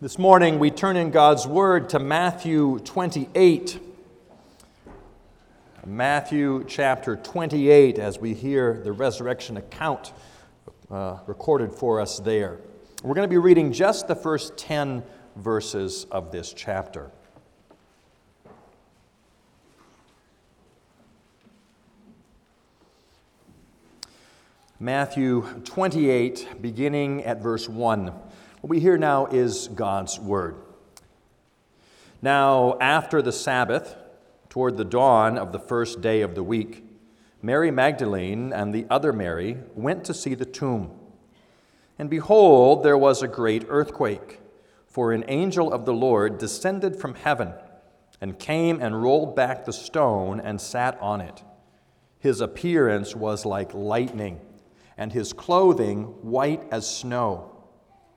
This morning we turn in God's Word to Matthew 28. Matthew chapter 28, as we hear the resurrection account uh, recorded for us there. We're going to be reading just the first 10 verses of this chapter. Matthew 28, beginning at verse 1. What we hear now is God's word. Now, after the Sabbath, toward the dawn of the first day of the week, Mary Magdalene and the other Mary went to see the tomb. And behold, there was a great earthquake, for an angel of the Lord descended from heaven and came and rolled back the stone and sat on it. His appearance was like lightning, and his clothing white as snow.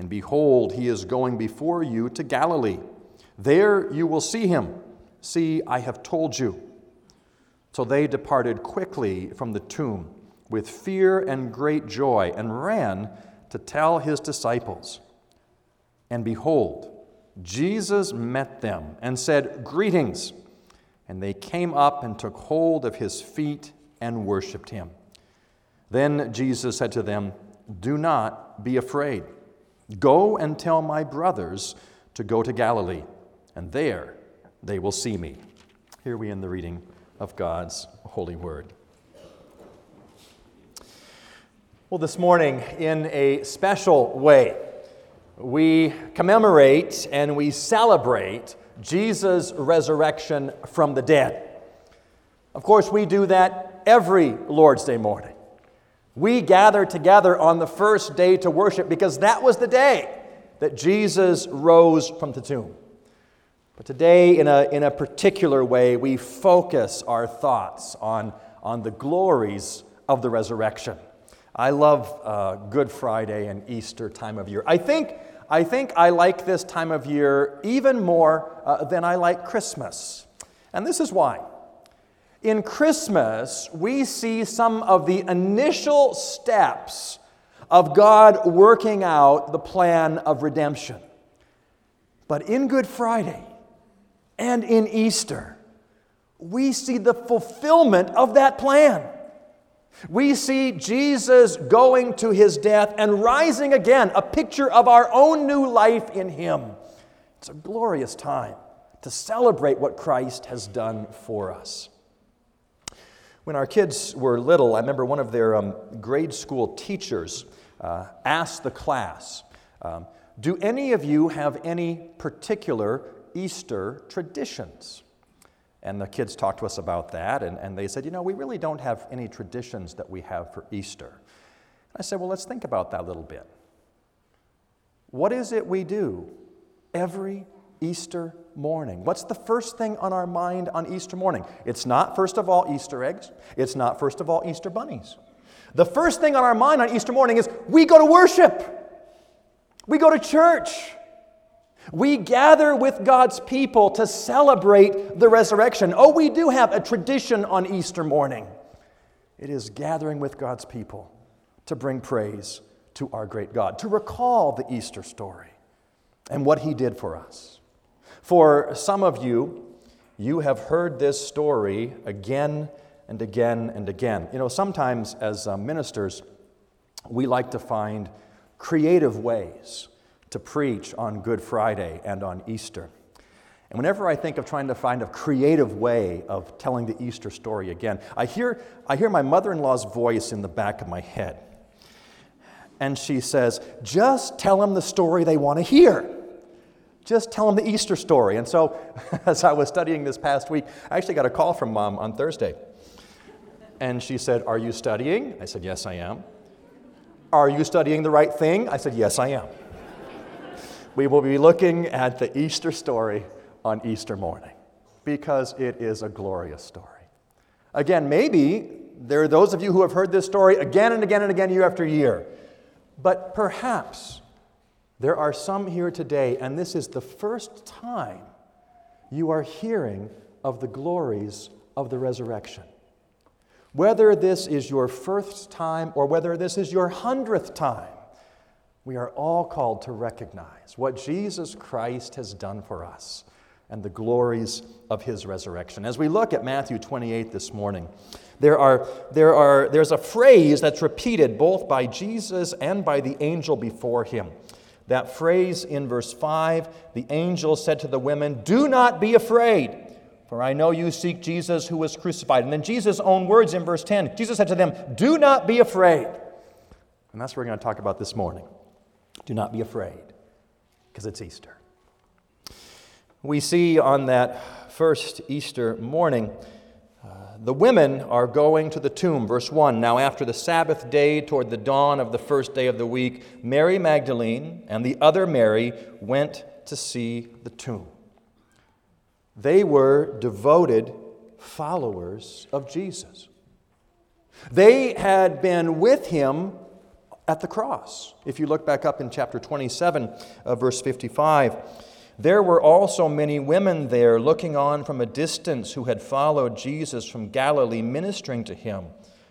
And behold, he is going before you to Galilee. There you will see him. See, I have told you. So they departed quickly from the tomb with fear and great joy and ran to tell his disciples. And behold, Jesus met them and said, Greetings. And they came up and took hold of his feet and worshiped him. Then Jesus said to them, Do not be afraid. Go and tell my brothers to go to Galilee, and there they will see me. Here we end the reading of God's holy word. Well, this morning, in a special way, we commemorate and we celebrate Jesus' resurrection from the dead. Of course, we do that every Lord's Day morning. We gather together on the first day to worship because that was the day that Jesus rose from the tomb. But today, in a, in a particular way, we focus our thoughts on, on the glories of the resurrection. I love uh, Good Friday and Easter time of year. I think, I think I like this time of year even more uh, than I like Christmas. And this is why. In Christmas, we see some of the initial steps of God working out the plan of redemption. But in Good Friday and in Easter, we see the fulfillment of that plan. We see Jesus going to his death and rising again, a picture of our own new life in him. It's a glorious time to celebrate what Christ has done for us. When our kids were little, I remember one of their um, grade school teachers uh, asked the class, um, Do any of you have any particular Easter traditions? And the kids talked to us about that, and, and they said, You know, we really don't have any traditions that we have for Easter. And I said, Well, let's think about that a little bit. What is it we do every Easter morning. What's the first thing on our mind on Easter morning? It's not, first of all, Easter eggs. It's not, first of all, Easter bunnies. The first thing on our mind on Easter morning is we go to worship, we go to church. We gather with God's people to celebrate the resurrection. Oh, we do have a tradition on Easter morning. It is gathering with God's people to bring praise to our great God, to recall the Easter story and what He did for us. For some of you, you have heard this story again and again and again. You know, sometimes as uh, ministers, we like to find creative ways to preach on Good Friday and on Easter. And whenever I think of trying to find a creative way of telling the Easter story again, I hear, I hear my mother in law's voice in the back of my head. And she says, Just tell them the story they want to hear. Just tell them the Easter story. And so, as I was studying this past week, I actually got a call from mom on Thursday. And she said, Are you studying? I said, Yes, I am. Are you studying the right thing? I said, Yes, I am. we will be looking at the Easter story on Easter morning because it is a glorious story. Again, maybe there are those of you who have heard this story again and again and again, year after year. But perhaps there are some here today, and this is the first time you are hearing of the glories of the resurrection. Whether this is your first time or whether this is your hundredth time, we are all called to recognize what Jesus Christ has done for us and the glories of his resurrection. As we look at Matthew 28 this morning, there are, there are, there's a phrase that's repeated both by Jesus and by the angel before him. That phrase in verse 5 the angel said to the women, Do not be afraid, for I know you seek Jesus who was crucified. And then Jesus' own words in verse 10 Jesus said to them, Do not be afraid. And that's what we're going to talk about this morning. Do not be afraid, because it's Easter. We see on that first Easter morning, the women are going to the tomb. Verse 1 Now, after the Sabbath day, toward the dawn of the first day of the week, Mary Magdalene and the other Mary went to see the tomb. They were devoted followers of Jesus. They had been with him at the cross. If you look back up in chapter 27, uh, verse 55, there were also many women there looking on from a distance who had followed Jesus from Galilee, ministering to him.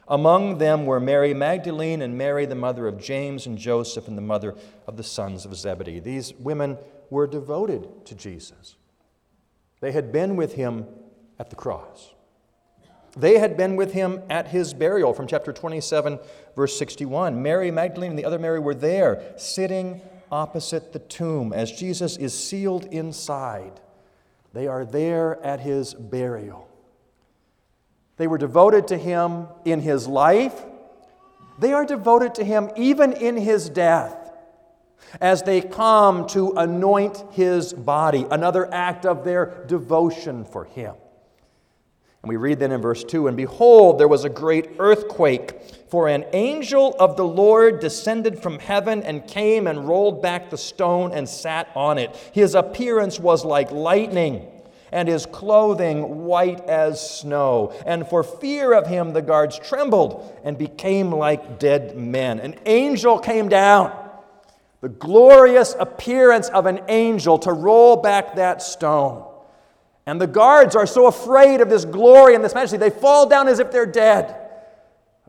Among them were Mary Magdalene and Mary, the mother of James and Joseph, and the mother of the sons of Zebedee. These women were devoted to Jesus. They had been with him at the cross. They had been with him at his burial from chapter 27, verse 61. Mary Magdalene and the other Mary were there, sitting opposite the tomb as Jesus is sealed inside. They are there at his burial. They were devoted to him in his life. They are devoted to him even in his death as they come to anoint his body, another act of their devotion for him. And we read then in verse 2 And behold, there was a great earthquake, for an angel of the Lord descended from heaven and came and rolled back the stone and sat on it. His appearance was like lightning, and his clothing white as snow. And for fear of him, the guards trembled and became like dead men. An angel came down. The glorious appearance of an angel to roll back that stone. And the guards are so afraid of this glory and this majesty, they fall down as if they're dead.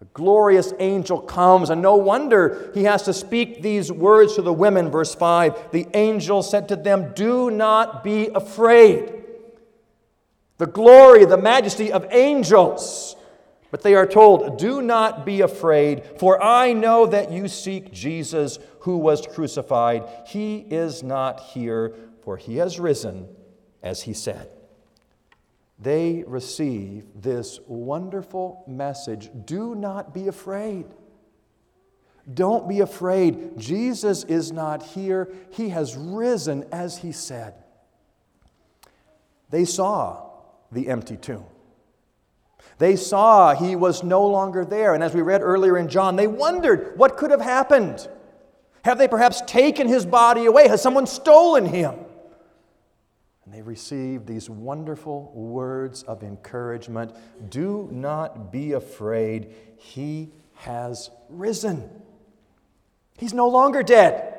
A glorious angel comes, and no wonder he has to speak these words to the women. Verse 5 The angel said to them, Do not be afraid. The glory, the majesty of angels. But they are told, Do not be afraid, for I know that you seek Jesus who was crucified. He is not here, for he has risen, as he said they receive this wonderful message do not be afraid. Don't be afraid. Jesus is not here. He has risen as he said. They saw the empty tomb. They saw he was no longer there. And as we read earlier in John, they wondered what could have happened. Have they perhaps taken his body away? Has someone stolen him? And they received these wonderful words of encouragement Do not be afraid, he has risen. He's no longer dead,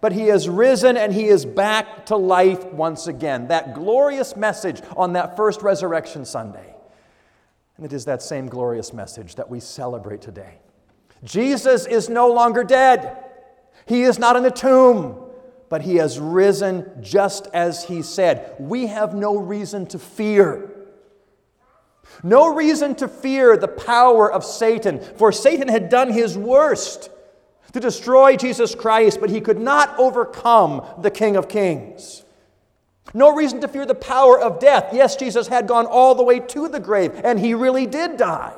but he has risen and he is back to life once again. That glorious message on that first resurrection Sunday. And it is that same glorious message that we celebrate today. Jesus is no longer dead. He is not in a tomb but he has risen just as he said. We have no reason to fear. No reason to fear the power of Satan, for Satan had done his worst to destroy Jesus Christ, but he could not overcome the King of Kings. No reason to fear the power of death. Yes, Jesus had gone all the way to the grave, and he really did die.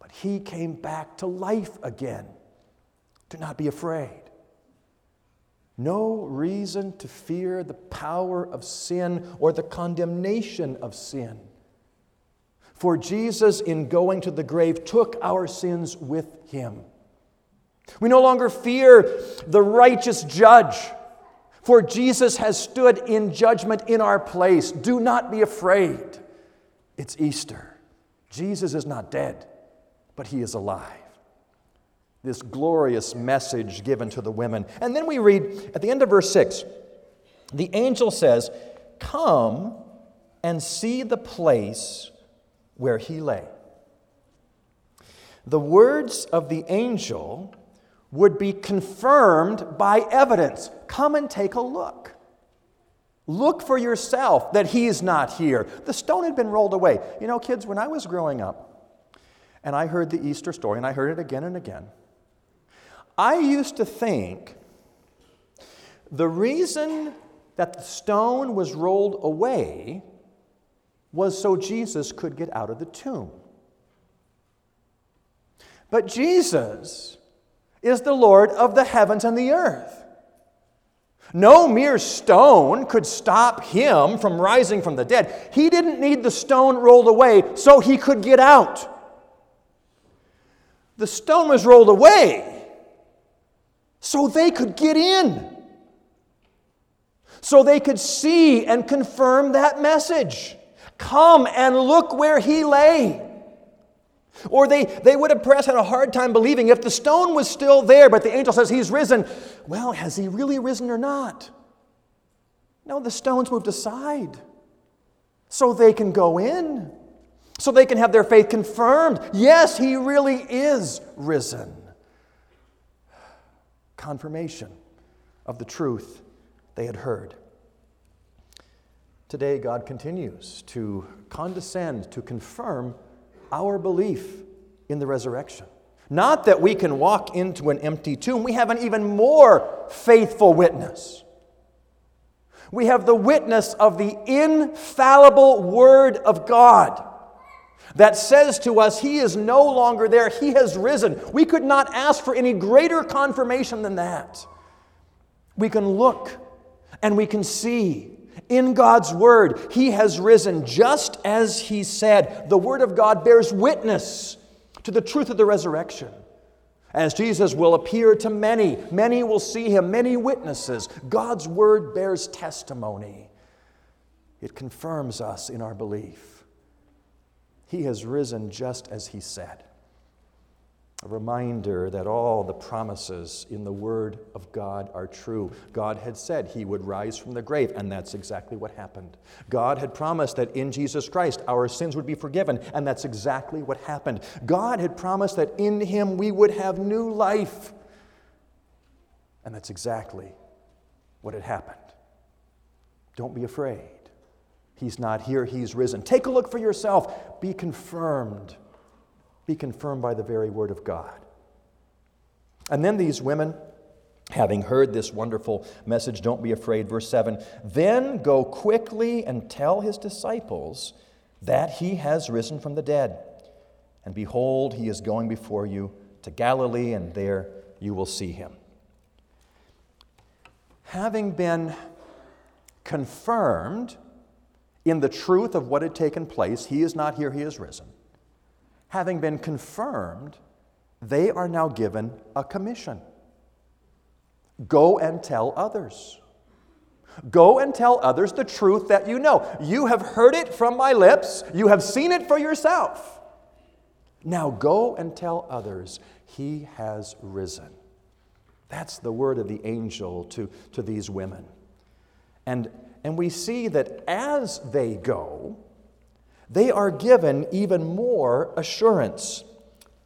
But he came back to life again. Do not be afraid. No reason to fear the power of sin or the condemnation of sin. For Jesus, in going to the grave, took our sins with him. We no longer fear the righteous judge For Jesus has stood in judgment in our place. Do not be afraid. It's Easter. Jesus is not dead, but he is alive. This glorious message given to the women. And then we read at the end of verse 6 the angel says, Come and see the place where he lay. The words of the angel would be confirmed by evidence. Come and take a look. Look for yourself that he is not here. The stone had been rolled away. You know, kids, when I was growing up and I heard the Easter story, and I heard it again and again, I used to think the reason that the stone was rolled away was so Jesus could get out of the tomb. But Jesus is the Lord of the heavens and the earth. No mere stone could stop him from rising from the dead. He didn't need the stone rolled away so he could get out. The stone was rolled away so they could get in, so they could see and confirm that message. Come and look where he lay. Or they, they would have perhaps had a hard time believing if the stone was still there, but the angel says he's risen. Well, has he really risen or not? No, the stone's moved aside so they can go in, so they can have their faith confirmed. Yes, he really is risen. Confirmation of the truth they had heard. Today, God continues to condescend to confirm our belief in the resurrection. Not that we can walk into an empty tomb, we have an even more faithful witness. We have the witness of the infallible Word of God that says to us, He is no longer there, He has risen. We could not ask for any greater confirmation than that. We can look and we can see in God's Word, He has risen just as He said. The Word of God bears witness to the truth of the resurrection. As Jesus will appear to many, many will see Him, many witnesses. God's Word bears testimony, it confirms us in our belief. He has risen just as He said a reminder that all the promises in the Word of God are true. God had said he would rise from the grave, and that's exactly what happened. God had promised that in Jesus Christ our sins would be forgiven, and that's exactly what happened. God had promised that in him we would have new life, and that's exactly what had happened. Don't be afraid. He's not here, he's risen. Take a look for yourself, be confirmed be confirmed by the very word of God. And then these women, having heard this wonderful message, don't be afraid, verse 7, then go quickly and tell his disciples that he has risen from the dead. And behold, he is going before you to Galilee, and there you will see him. Having been confirmed in the truth of what had taken place, he is not here, he is risen having been confirmed, they are now given a commission go and tell others. Go and tell others the truth that you know. You have heard it from my lips, you have seen it for yourself. Now go and tell others, He has risen. That's the word of the angel to, to these women. And, and we see that as they go, they are given even more assurance.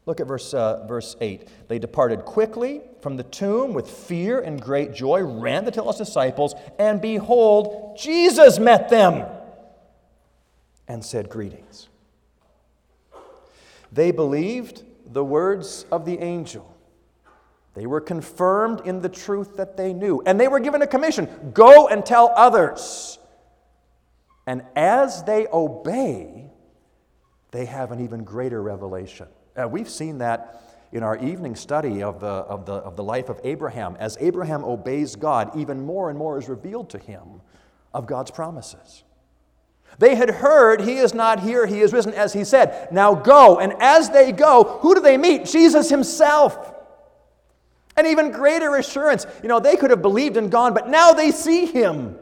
Look at verse, uh, verse 8. They departed quickly from the tomb with fear and great joy, ran to tell his disciples, and behold, Jesus met them and said, Greetings. They believed the words of the angel. They were confirmed in the truth that they knew. And they were given a commission go and tell others. And as they obey, they have an even greater revelation. Uh, we've seen that in our evening study of the, of, the, of the life of Abraham. As Abraham obeys God, even more and more is revealed to him of God's promises. They had heard, He is not here, He is risen, as He said. Now go. And as they go, who do they meet? Jesus Himself. An even greater assurance. You know, they could have believed and gone, but now they see him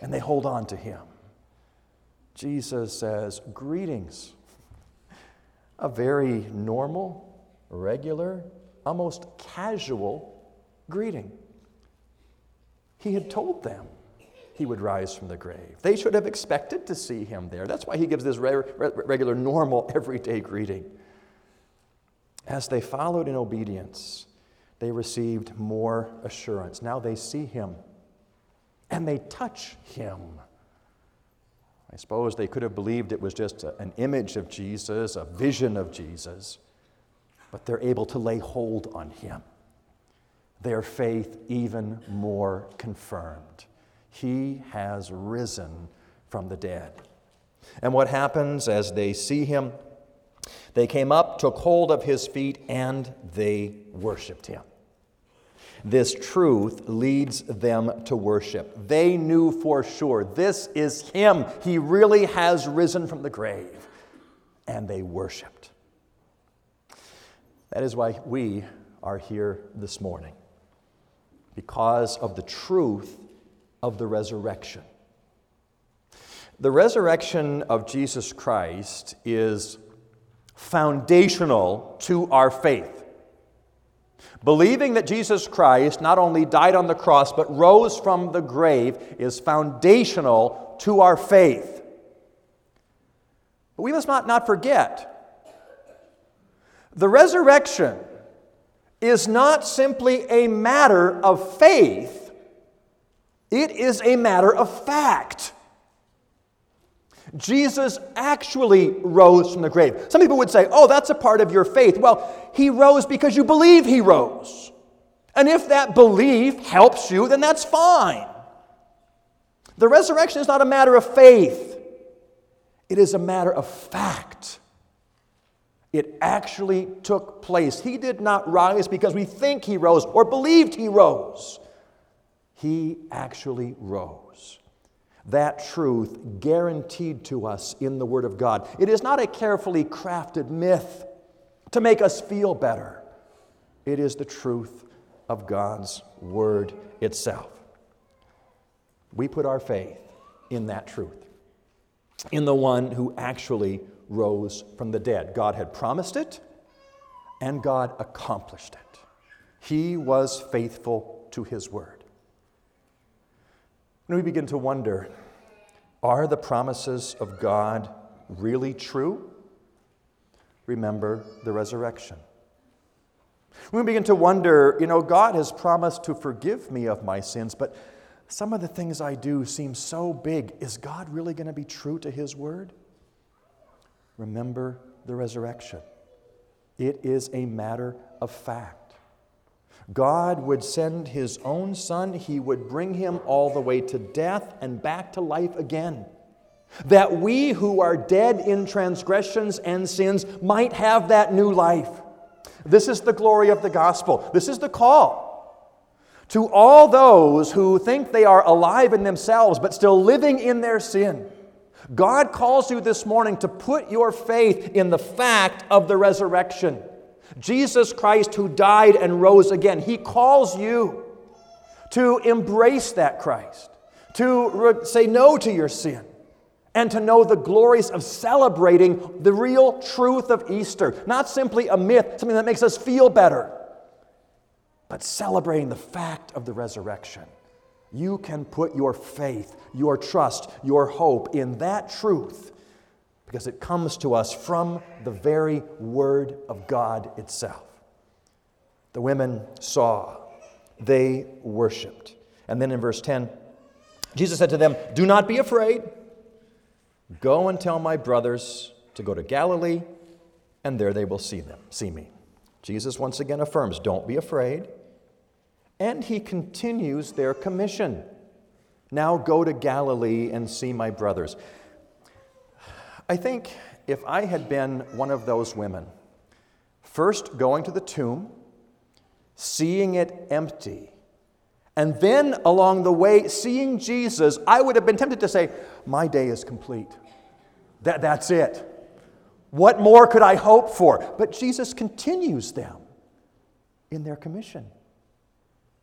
and they hold on to him. Jesus says, Greetings. A very normal, regular, almost casual greeting. He had told them he would rise from the grave. They should have expected to see him there. That's why he gives this regular, normal, everyday greeting. As they followed in obedience, they received more assurance. Now they see him and they touch him. I suppose they could have believed it was just a, an image of Jesus, a vision of Jesus, but they're able to lay hold on him. Their faith even more confirmed. He has risen from the dead. And what happens as they see him? They came up, took hold of his feet, and they worshiped him. This truth leads them to worship. They knew for sure this is him. He really has risen from the grave. And they worshiped. That is why we are here this morning, because of the truth of the resurrection. The resurrection of Jesus Christ is foundational to our faith. Believing that Jesus Christ not only died on the cross but rose from the grave is foundational to our faith. But we must not, not forget the resurrection is not simply a matter of faith, it is a matter of fact. Jesus actually rose from the grave. Some people would say, oh, that's a part of your faith. Well, he rose because you believe he rose. And if that belief helps you, then that's fine. The resurrection is not a matter of faith, it is a matter of fact. It actually took place. He did not rise because we think he rose or believed he rose. He actually rose. That truth guaranteed to us in the Word of God. It is not a carefully crafted myth to make us feel better, it is the truth of God's Word itself. We put our faith in that truth, in the one who actually rose from the dead. God had promised it, and God accomplished it. He was faithful to His Word. And we begin to wonder are the promises of God really true? Remember the resurrection. We begin to wonder, you know, God has promised to forgive me of my sins, but some of the things I do seem so big. Is God really going to be true to His word? Remember the resurrection. It is a matter of fact. God would send his own son, he would bring him all the way to death and back to life again. That we who are dead in transgressions and sins might have that new life. This is the glory of the gospel. This is the call. To all those who think they are alive in themselves but still living in their sin, God calls you this morning to put your faith in the fact of the resurrection. Jesus Christ, who died and rose again, He calls you to embrace that Christ, to re- say no to your sin, and to know the glories of celebrating the real truth of Easter. Not simply a myth, something that makes us feel better, but celebrating the fact of the resurrection. You can put your faith, your trust, your hope in that truth because it comes to us from the very Word of God itself. The women saw, they worshiped. And then in verse 10, Jesus said to them, Do not be afraid. Go and tell my brothers to go to Galilee, and there they will see them, see me. Jesus once again affirms, Don't be afraid. And he continues their commission. Now go to Galilee and see my brothers. I think if I had been one of those women, first going to the tomb, seeing it empty, and then along the way seeing Jesus, I would have been tempted to say, My day is complete. That, that's it. What more could I hope for? But Jesus continues them. in their commission.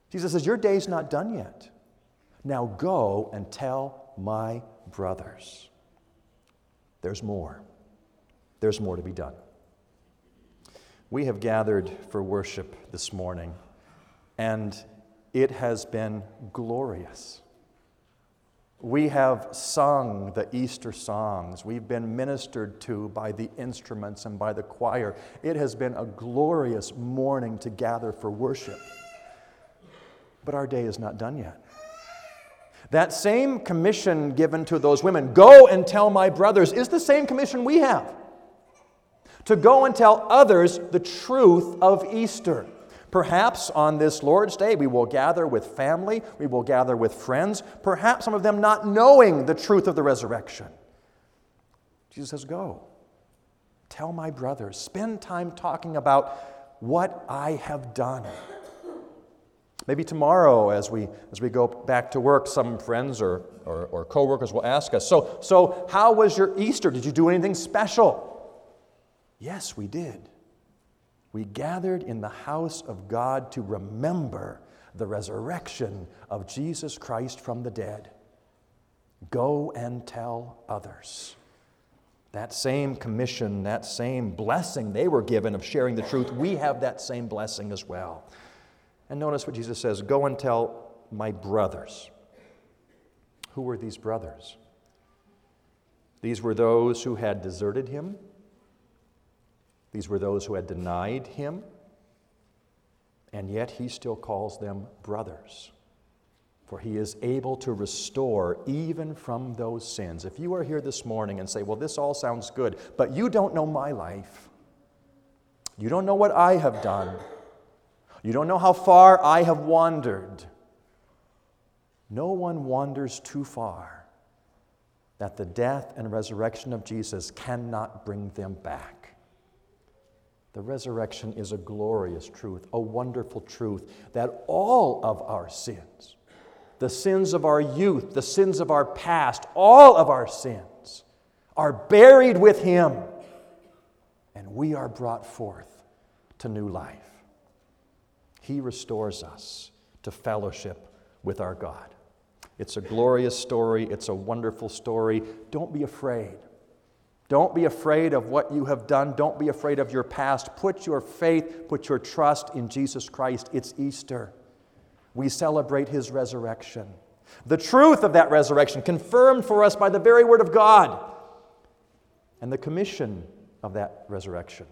Jesus says, Your day's not done yet. Now go and tell my brothers. There's more. There's more to be done. We have gathered for worship this morning, and it has been glorious. We have sung the Easter songs. We've been ministered to by the instruments and by the choir. It has been a glorious morning to gather for worship. But our day is not done yet. That same commission given to those women, go and tell my brothers, is the same commission we have. To go and tell others the truth of Easter. Perhaps on this Lord's Day, we will gather with family, we will gather with friends, perhaps some of them not knowing the truth of the resurrection. Jesus says, Go. Tell my brothers. Spend time talking about what I have done. Maybe tomorrow, as we, as we go back to work, some friends or, or, or co workers will ask us, so, so, how was your Easter? Did you do anything special? Yes, we did. We gathered in the house of God to remember the resurrection of Jesus Christ from the dead. Go and tell others. That same commission, that same blessing they were given of sharing the truth, we have that same blessing as well. And notice what Jesus says Go and tell my brothers. Who were these brothers? These were those who had deserted him these were those who had denied him, and yet he still calls them brothers. For he is able to restore even from those sins. If you are here this morning and say, Well, this all sounds good, but you don't know my life, you don't know what I have done, you don't know how far I have wandered. No one wanders too far that the death and resurrection of Jesus cannot bring them back. The resurrection is a glorious truth, a wonderful truth that all of our sins, the sins of our youth, the sins of our past, all of our sins are buried with Him, and we are brought forth to new life. He restores us to fellowship with our God. It's a glorious story, it's a wonderful story. Don't be afraid. Don't be afraid of what you have done. Don't be afraid of your past. Put your faith, put your trust in Jesus Christ. It's Easter. We celebrate his resurrection. The truth of that resurrection, confirmed for us by the very word of God, and the commission of that resurrection.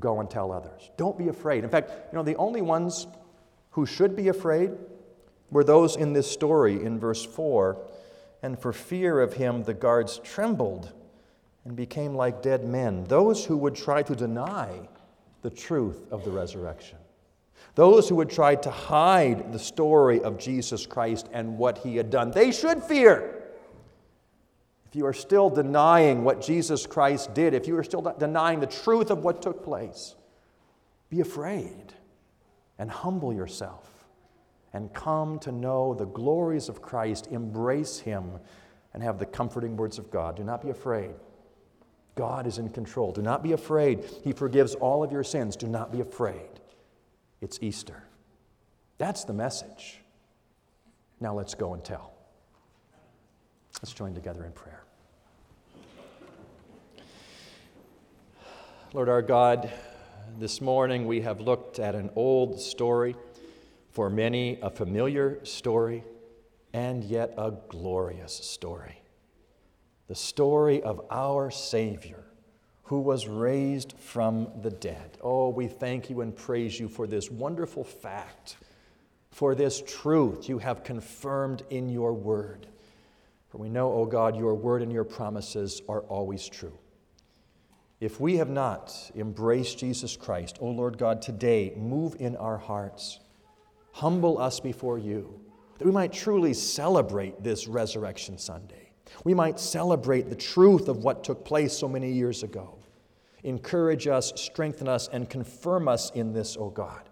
Go and tell others. Don't be afraid. In fact, you know, the only ones who should be afraid were those in this story in verse 4. And for fear of him, the guards trembled and became like dead men, those who would try to deny the truth of the resurrection, those who would try to hide the story of Jesus Christ and what he had done. They should fear. If you are still denying what Jesus Christ did, if you are still denying the truth of what took place, be afraid and humble yourself and come to know the glories of Christ, embrace him, and have the comforting words of God. Do not be afraid. God is in control. Do not be afraid. He forgives all of your sins. Do not be afraid. It's Easter. That's the message. Now let's go and tell. Let's join together in prayer. Lord our God, this morning we have looked at an old story, for many a familiar story, and yet a glorious story the story of our Savior who was raised from the dead. Oh, we thank you and praise you for this wonderful fact, for this truth you have confirmed in your word. For we know, O God, your word and your promises are always true. If we have not embraced Jesus Christ, O Lord God, today move in our hearts, humble us before you, that we might truly celebrate this Resurrection Sunday. We might celebrate the truth of what took place so many years ago. Encourage us, strengthen us, and confirm us in this, O God.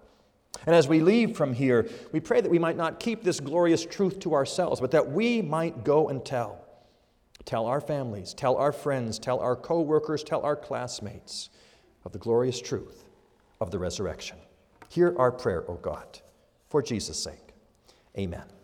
And as we leave from here, we pray that we might not keep this glorious truth to ourselves, but that we might go and tell. Tell our families, tell our friends, tell our co workers, tell our classmates of the glorious truth of the resurrection. Hear our prayer, O God, for Jesus' sake. Amen.